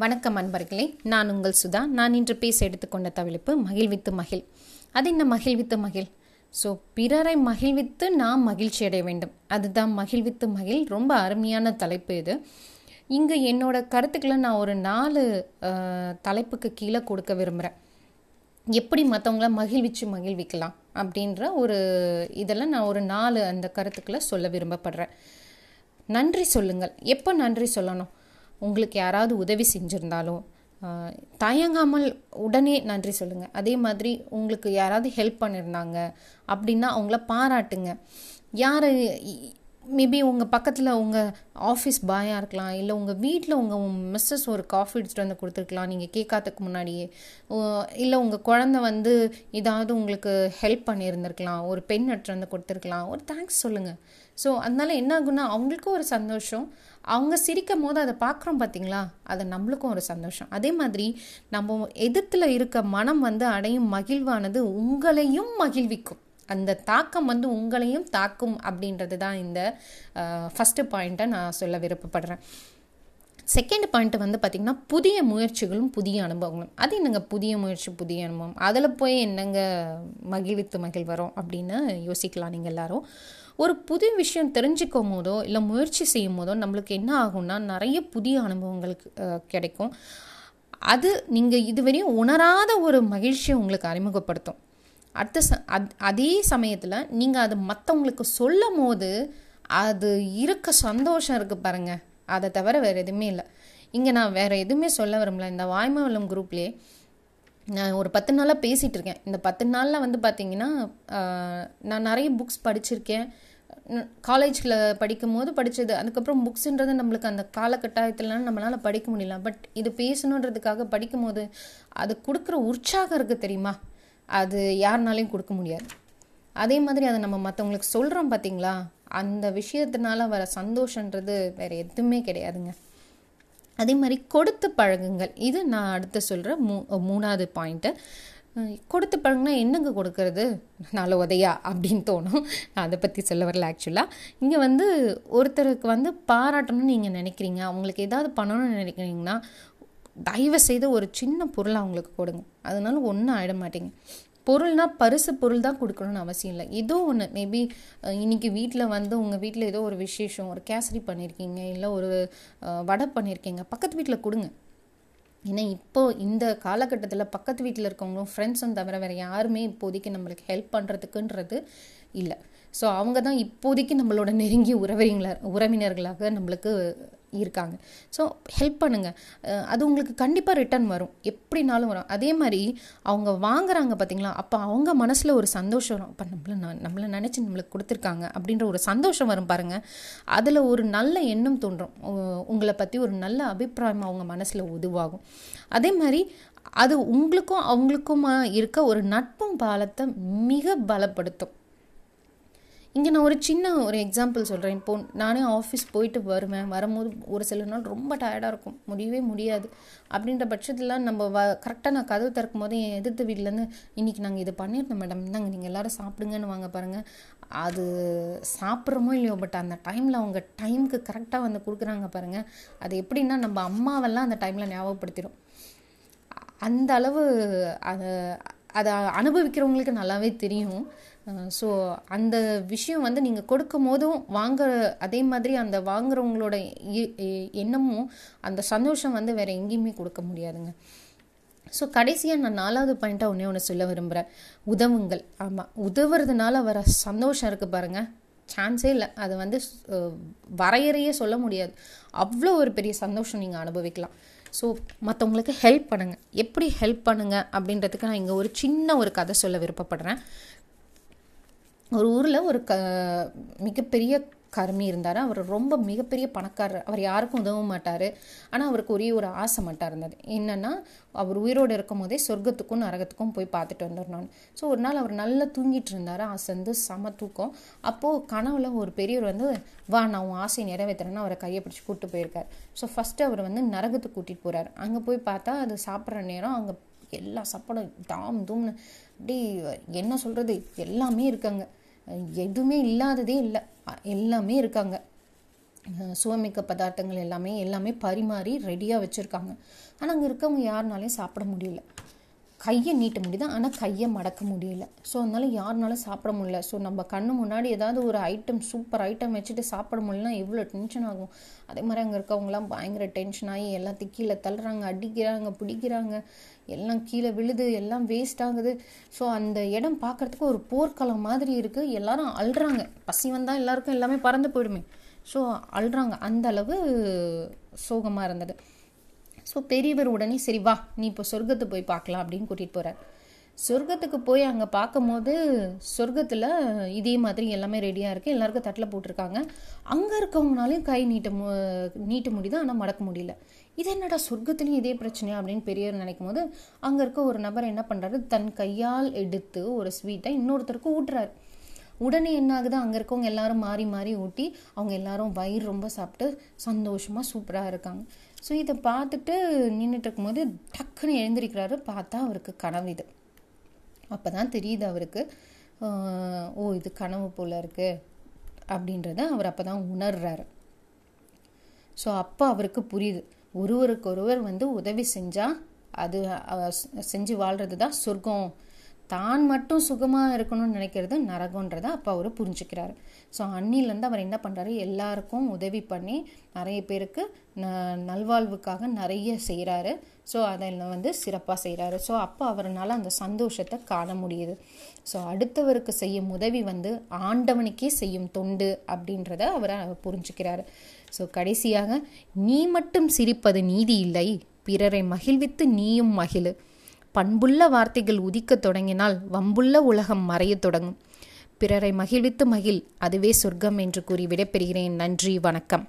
வணக்கம் அன்பர்களே நான் உங்கள் சுதா. நான் இன்று பேச எடுத்துக்கொண்ட தவிழ்ப்பு மகிழ்வித்து மகிழ் அது என்ன மகிழ்வித்து மகிழ்? ஸோ பிறரை மகிழ்வித்து நாம் மகிழ்ச்சி அடைய வேண்டும். அதுதான் மகிழ்வித்து மகிழ். ரொம்ப அருமையான தலைப்பு இது. இங்கே என்னோட கருத்துக்களை நான் ஒரு நாலு தலைப்புக்கு கீழே கொடுக்க விரும்புகிறேன் எப்படி மற்றவங்கள மகிழ்விச்சு மகிழ்விக்கலாம் அப்படின்ற ஒரு இதெல்லாம் நான் ஒரு நாலு அந்த கருத்துக்களை சொல்ல விரும்பப்படுறேன். நன்றி சொல்லுங்கள். எப்போ நன்றி சொல்லணும்? உங்களுக்கு யாராவது உதவி செஞ்சுருந்தாலும் தயங்காமல் உடனே நன்றி சொல்லுங்கள் அதே மாதிரி உங்களுக்கு யாராவது ஹெல்ப் பண்ணியிருந்தாங்க அப்படின்னா அவங்கள பாராட்டுங்க. யார் மேபி உங்கள் பக்கத்தில் உங்கள் ஆஃபீஸ் பாயாக இருக்கலாம். இல்லை உங்கள் வீட்டில் உங்கள் மிஸ்ஸஸ் ஒரு காஃபி எடுத்துகிட்டு வந்து கொடுத்துருக்கலாம். நீங்கள் கேட்காததுக்கு முன்னாடியே. ஓ- இல்லை உங்கள் குழந்தை வந்து ஏதாவது உங்களுக்கு ஹெல்ப் பண்ணியிருந்திருக்கலாம். ஒரு பெண் எடுத்துகிட்டு வந்து கொடுத்துருக்கலாம். ஒரு தேங்க்ஸ் சொல்லுங்கள் ஸோ அதனால என்ன ஆகும்னா அவங்களுக்கும் ஒரு சந்தோஷம். அவங்க சிரிக்கும் போது அதை பார்க்குறோம் பார்த்தீங்களா அது நம்மளுக்கும் ஒரு சந்தோஷம். அதே மாதிரி நம்ம எதிர்த்தில் இருக்க மனம் வந்து அடையும் மகிழ்வானது உங்களையும் மகிழ்விக்கும். அந்த தாக்கம் வந்து உங்களையும் தாக்கும் அப்படின்றது தான் இந்த ஃபஸ்ட்டு பாயிண்ட்டை நான் சொல்ல விருப்பப்படுறேன். செகண்ட் பாயிண்ட் வந்து பார்த்திங்கன்னா புதிய முயற்சிகளும் புதிய அனுபவங்களும். அது என்னங்க புதிய முயற்சி புதிய அனுபவம்? அதில் போய் என்னங்க மகிழ்வித்து மகிழ்வரும் அப்படின்னு யோசிக்கலாம் நீங்கள் எல்லாரும். ஒரு புது விஷயம் தெரிஞ்சுக்கும் போதோ இல்லை முயற்சி செய்யும் போதோ நம்மளுக்கு என்ன ஆகும்னா நிறைய புதிய அனுபவங்களுக்கு கிடைக்கும். அது நீங்கள் இதுவரையும் உணராத ஒரு மகிழ்ச்சியை உங்களுக்கு அறிமுகப்படுத்தும். அடுத்த ச அத் அதே சமயத்தில் நீங்கள் அது மற்றவங்களுக்கு சொல்லும் போது அது இருக்க சந்தோஷம் இருக்குது பாருங்கள் அதை தவிர வேறு எதுவுமே இல்லை. இங்கே நான் வேறு எதுவுமே சொல்ல விரும்பல. இந்த வாய்மவலம் குரூப்லேயே நான் ஒரு பத்து நாளாக பேசிகிட்டு இருக்கேன். இந்த பத்து நாளில் வந்து பார்த்தீங்கன்னா நான் நிறைய புக்ஸ் படிச்சிருக்கேன். காலேஜில் படிக்கும் போது படித்தது அதுக்கப்புறம் புக்ஸுன்றது நம்மளுக்கு அந்த காலகட்டாயத்துலலாம் நம்மளால் படிக்க முடியல. பட் இது பேசணுன்றதுக்காக படிக்கும் போது அது கொடுக்குற உற்சாகம் இருக்குது தெரியுமா? அது யாருனாலையும் கொடுக்க முடியாது. அதே மாதிரி அதை நம்ம மற்றவங்களுக்கு சொல்கிறோம் பார்த்தீங்களா அந்த விஷயத்தினால வர சந்தோஷன்றது வேறு எதுவுமே கிடையாதுங்க. அதே மாதிரி கொடுத்து பழகுங்கள் இது நான் அடுத்து சொல்கிற மூ மூணாவது பாயிண்ட்டு கொடுத்து பழகுனா என்னங்க கொடுக்கறது? நல்ல உதையா அப்படின்னு தோணும். நான் அதை பற்றி சொல்ல வரல ஆக்சுவலாக இங்கே வந்து ஒருத்தருக்கு வந்து பாராட்டணும்னு நீங்கள் நினைக்கிறீங்க. அவங்களுக்கு ஏதாவது பண்ணணும்னு நினைக்கிறீங்கன்னா தயவு செய்து ஒரு சின்ன பொருள் அவங்களுக்கு கொடுங்க. அதனால ஒன்றும் ஆயிட மாட்டீங்க. பொருள்னா பரிசு பொருள் தான் கொடுக்கணும்னு அவசியம் இல்லை. ஏதோ ஒன்று மேபி இன்னைக்கு வீட்டில் வந்து உங்கள் வீட்டில் ஏதோ ஒரு விசேஷம் ஒரு கேசரி பண்ணியிருக்கீங்க இல்லை ஒரு வடை பண்ணியிருக்கீங்க பக்கத்து வீட்டில் கொடுங்க. ஏன்னா இப்போ இந்த காலகட்டத்தில் பக்கத்து வீட்டில் இருக்கவங்களும் ஃப்ரெண்ட்ஸும் தவிர வேறு யாருமே இப்போதைக்கு நம்மளுக்கு ஹெல்ப் பண்ணுறதுக்குன்றது இல்லை. ஸோ அவங்க தான் இப்போதைக்கு நம்மளோட நெருங்கிய உறவினர்களாக உறவினர்களாக நம்மளுக்கு இருக்காங்க. ஸோ ஹெல்ப் பண்ணுங்கள் அது உங்களுக்கு கண்டிப்பாக ரிட்டர்ன் வரும். எப்படினாலும் வரும். அதே மாதிரி அவங்க வாங்குறாங்க பார்த்தீங்களா அப்போ அவங்க மனசில் ஒரு சந்தோஷம் வரும். அப்போ நம்மள ந- நம்மளை நினச்சி நம்மளுக்கு கொடுத்துருக்காங்க. அப்படின்ற ஒரு சந்தோஷம் வரும் பாருங்கள் அதில் ஒரு நல்ல எண்ணம் தோன்றும். உ- உங்களை பற்றி ஒரு நல்ல அபிப்பிராயம் அவங்க மனசில் உதுவாகும். அதே மாதிரி அது உங்களுக்கும் அவங்களுக்குமா இருக்க ஒரு நட்பும் பாலத்தை மிக பலப்படுத்தும். இங்கே நான் ஒரு சின்ன ஒரு எக்ஸாம்பிள் சொல்கிறேன் இப்போ நானே ஆஃபீஸ் போயிட்டு வருவேன். வரும்போது ஒரு சில நாள் ரொம்ப டயர்டாக இருக்கும். முடியவே முடியாது. அப்படின்ற பட்சத்தில் நம்ம வ கரெக்டாக நான் கதவு திறக்கும் போது என் எதிர்த்து வீட்டிலேருந்து இன்றைக்கி நாங்கள் இது பண்ணியிருந்தோம் மேடம் இந்தாங்க நீங்கள் எல்லோரும் சாப்பிடுங்கன்னு வாங்க பாருங்கள் அது சாப்பிட்றோமோ இல்லையோ பட் அந்த டைமில் அவங்க டைமுக்கு கரெக்டாக வந்து கொடுக்குறாங்க பாருங்கள் அது எப்படின்னா நம்ம அம்மாவெல்லாம் அந்த டைமில் ஞாபகப்படுத்திடும் அந்த அளவு அதை அதை அனுபவிக்கிறவங்களுக்கு நல்லாவே தெரியும். ஸோ அந்த விஷயம் வந்து நீங்கள் கொடுக்கும் போதும் வாங்குற அதே மாதிரி அந்த வாங்குறவங்களோட இ- எண்ணமும் அந்த சந்தோஷம் வந்து வேற எங்கேயுமே கொடுக்க முடியாதுங்க. ஸோ கடைசியாக நான் நாலாவது பாயிண்ட்டாக ஒன்றே ஒன்று சொல்ல விரும்புகிறேன் உதவுங்கள். ஆமாம் உதவுறதுனால வர சந்தோஷம் இருக்குது பாருங்கள் சான்ஸே இல்லை. அது வந்து வரையறையே சொல்ல முடியாது. அவ்வளோ ஒரு பெரிய சந்தோஷம் நீங்கள் அனுபவிக்கலாம். ஸோ மற்றவங்களுக்கு ஹெல்ப் பண்ணுங்கள் எப்படி ஹெல்ப் பண்ணுங்கள் அப்படின்றதுக்கு நான் இங்கே ஒரு சின்ன ஒரு கதை சொல்ல விருப்பப்படுறேன். ஒரு ஊரில் ஒரு க மிகப்பெரிய கருமி இருந்தார். அவர் ரொம்ப மிகப்பெரிய பணக்காரர். அவர் யாருக்கும் உதவ மாட்டார். ஆனால் அவருக்கு ஒரே ஒரு ஆசை மட்டும் இருந்தது. என்னென்னா அவர் உயிரோடு இருக்கும் போதே சொர்க்கத்துக்கும் நரகத்துக்கும் போய் பார்த்துட்டு வந்துடணும் ஸோ ஒரு நாள் அவர் நல்லா தூங்கிட்டு இருந்தார். ஆசை வந்து செம தூக்கம். அப்போது கனவுல ஒரு பெரியவர் வந்து வா நான் உன் ஆசையை நிறைவேற்றுறேன்னு அவரை கையை பிடிச்சி கூப்பிட்டு போயிருக்கார். ஸோ ஃபஸ்ட்டு அவர் வந்து நரகத்துக்கு கூட்டிகிட்டு போகிறார் அங்கே போய் பார்த்தா அது சாப்பிட்ற நேரம் அங்கே எல்லா சாப்பாடும் தாம் தூம்னு. அப்படி என்ன சொல்கிறது எல்லாமே இருக்காங்க எதுவுமே இல்லாததே இல்லை. எல்லாமே இருக்காங்க. சுவமிக்க பதார்த்தங்கள் எல்லாமே எல்லாமே பரிமாறி ரெடியாக வச்சுருக்காங்க. ஆனால் அங்கே இருக்கவங்க யாருனாலையும் சாப்பிட முடியல. கையை நீட்ட முடியுது ஆனால் கையை மடக்க முடியல. ஸோ அதனால யாருனாலும் சாப்பிட முடியல. ஸோ நம்ம கண்ணு முன்னாடி ஏதாவது ஒரு ஐட்டம் சூப்பர் ஐட்டம் வச்சுட்டு சாப்பிட முடியலனா எவ்வளோ டென்ஷன் ஆகும்? அதே மாதிரி அங்கே இருக்கவங்களாம் பயங்கர டென்ஷன் ஆகி எல்லாத்தையும் கீழே தள்ளுறாங்க அடிக்கிறாங்க பிடிக்கிறாங்க. எல்லாம் கீழே விழுது எல்லாம் வேஸ்ட் ஆகுது. ஸோ அந்த இடம் பார்க்கறதுக்கு ஒரு போர்க்களம் மாதிரி இருக்குது எல்லாரும் அழுறாங்க பசி வந்தால் எல்லாருக்கும் எல்லாமே பறந்து போயிடுமே. ஸோ அழுறாங்க அந்த அளவு சோகமாக இருந்தது. ஸோ பெரியவர் உடனே சரி வா நீ இப்போ சொர்க்கத்தை போய் பார்க்கலாம் அப்படின்னு கூட்டிகிட்டு போகிறார் சொர்க்கத்துக்கு போய் அங்கே பார்க்கும்போது சொர்க்கத்தில் இதே மாதிரி எல்லாமே ரெடியாக இருக்குது எல்லாருக்கும் தட்டில் போட்டிருக்காங்க. அங்கே இருக்கவங்கனாலையும் கை நீட்ட மு நீட்ட முடியுது. ஆனால் மடக்க முடியல. இது என்னடா சொர்க்கத்துலேயும் இதே பிரச்சனையா? அப்படின்னு பெரியவர் நினைக்கும் போது அங்கே இருக்க ஒரு நபர் என்ன பண்ணுறாரு தன் கையால் எடுத்து ஒரு ஸ்வீட்டை இன்னொருத்தருக்கு ஊட்டுறாரு. உடனே என்ன ஆகுது? அங்கே இருக்கவங்க எல்லாரும் மாறி மாறி ஊட்டி அவங்க எல்லாரும் வயிறு ரொம்ப சாப்பிட்டு சந்தோஷமாக சூப்பராக இருக்காங்க. ஸோ இதை பார்த்துட்டு நின்றுட்டு இருக்கும்போது டக்குன்னு எழுந்திருக்கிறாரு. பார்த்தா அவருக்கு கனவு இது. அப்போ தான் தெரியுது அவருக்கு ஆஹ், ஓ இது கனவு போல இருக்கு. அப்படின்றத அவர் அப்போ தான் உணர்றாரு. ஸோ அப்போ அவருக்கு புரியுது. ஒருவருக்கொருவர் வந்து உதவி செஞ்சால் அது செஞ்சு வாழ்கிறது தான் சொர்க்கம். தான் மட்டும் சுகமாக இருக்கணும்னு நினைக்கிறது நரகன்றதை அப்போ அவர் புரிஞ்சுக்கிறாரு. ஸோ அன்னிலேருந்து அவர் என்ன பண்ணுறாரு எல்லாருக்கும் உதவி பண்ணி நிறைய பேருக்கு ந நல்வாழ்வுக்காக நிறைய செய்கிறாரு ஸோ அதை வந்து சிறப்பாக செய்கிறாரு ஸோ அப்போ அவரால் அந்த சந்தோஷத்தை காண முடியுது. ஸோ அடுத்தவருக்கு செய்யும் உதவி வந்து ஆண்டவனுக்கே செய்யும் தொண்டு அப்படின்றத அவர் புரிஞ்சுக்கிறாரு. ஸோ கடைசியாக நீ மட்டும் சிரிப்பது நீதி இல்லை. பிறரை மகிழ்வித்து நீயும் மகிழு. பண்புள்ள வார்த்தைகள் உதிக்கத் தொடங்கினால் வம்புள்ள உலகம் மறையத் தொடங்கும். பிறரை மகிழ்வித்து மகிழ் அதுவே சொர்க்கம் என்று கூறி விடைபெறுகிறேன். நன்றி வணக்கம்.